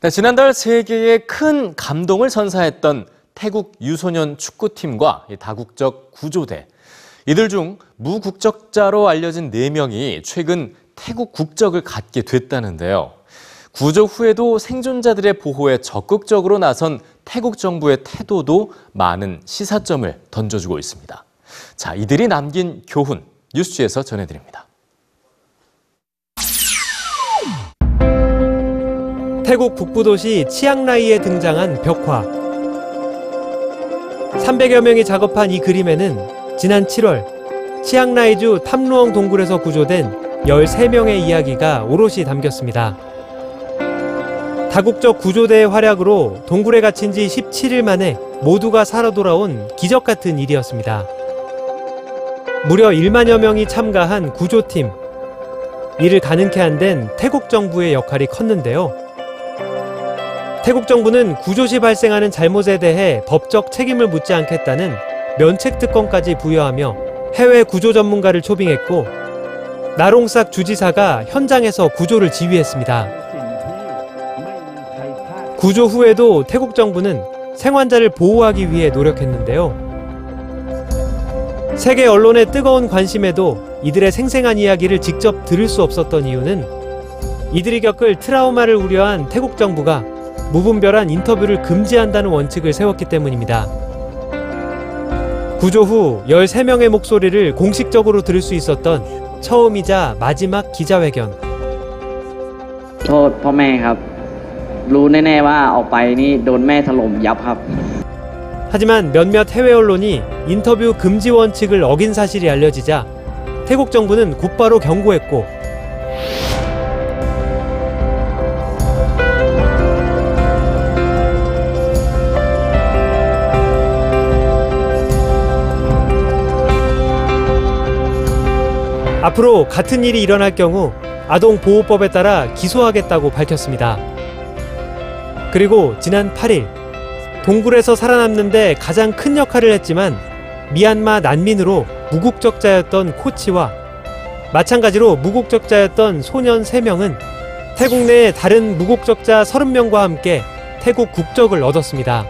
네, 지난달 세계에 큰 감동을 선사했던 태국 유소년 축구팀과 이 다국적 구조대. 이들 중 무국적자로 알려진 4명이 최근 태국 국적을 갖게 됐다는데요. 구조 후에도 생존자들의 보호에 적극적으로 나선 태국 정부의 태도도 많은 시사점을 던져주고 있습니다. 자, 이들이 남긴 교훈 뉴스지에서 전해드립니다. 태국 북부도시 치앙라이에 등장한 벽화. 300여 명이 작업한 이 그림에는 지난 7월 치앙라이주 탐루엉 동굴에서 구조된 13명의 이야기가 오롯이 담겼습니다. 다국적 구조대의 활약으로 동굴에 갇힌 지 17일 만에 모두가 살아 돌아온 기적 같은 일이었습니다. 무려 1만여 명이 참가한 구조팀. 이를 가능케 한 데는 태국 정부의 역할이 컸는데요. 태국 정부는 구조 시 발생하는 잘못에 대해 법적 책임을 묻지 않겠다는 면책 특권까지 부여하며 해외 구조 전문가를 초빙했고 나롱삭 주지사가 현장에서 구조를 지휘했습니다. 구조 후에도 태국 정부는 생환자를 보호하기 위해 노력했는데요. 세계 언론의 뜨거운 관심에도 이들의 생생한 이야기를 직접 들을 수 없었던 이유는 이들이 겪을 트라우마를 우려한 태국 정부가 무분별한 인터뷰를 금지한다는 원칙을 세웠기 때문입니다. 구조 후 13명의 목소리를 공식적으로 들을 수 있었던 처음이자 마지막 기자회견. โทษพ่อแม่ครับ รู้แน่ๆว่าออกไปนี่โดนแม่ถล่มยับครับ 하지만 몇몇 해외 언론이 인터뷰 금지 원칙을 어긴 사실이 알려지자 태국 정부는 곧바로 경고했고 앞으로 같은 일이 일어날 경우 아동보호법에 따라 기소하겠다고 밝혔습니다. 그리고 지난 8일 동굴에서 살아남는데 가장 큰 역할을 했지만 미얀마 난민으로 무국적자였던 코치와 마찬가지로 무국적자였던 소년 3명은 태국 내 다른 무국적자 30명과 함께 태국 국적을 얻었습니다.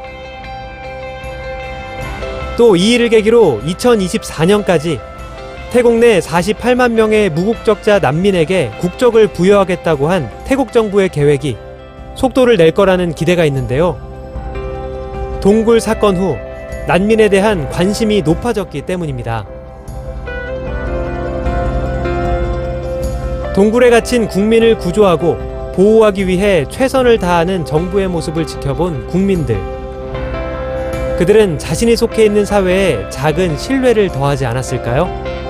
또 이 일을 계기로 2024년까지 태국 내 48만 명의 무국적자 난민에게 국적을 부여하겠다고 한 태국 정부의 계획이 속도를 낼 거라는 기대가 있는데요. 동굴 사건 후 난민에 대한 관심이 높아졌기 때문입니다. 동굴에 갇힌 국민을 구조하고 보호하기 위해 최선을 다하는 정부의 모습을 지켜본 국민들. 그들은 자신이 속해 있는 사회에 작은 신뢰를 더하지 않았을까요?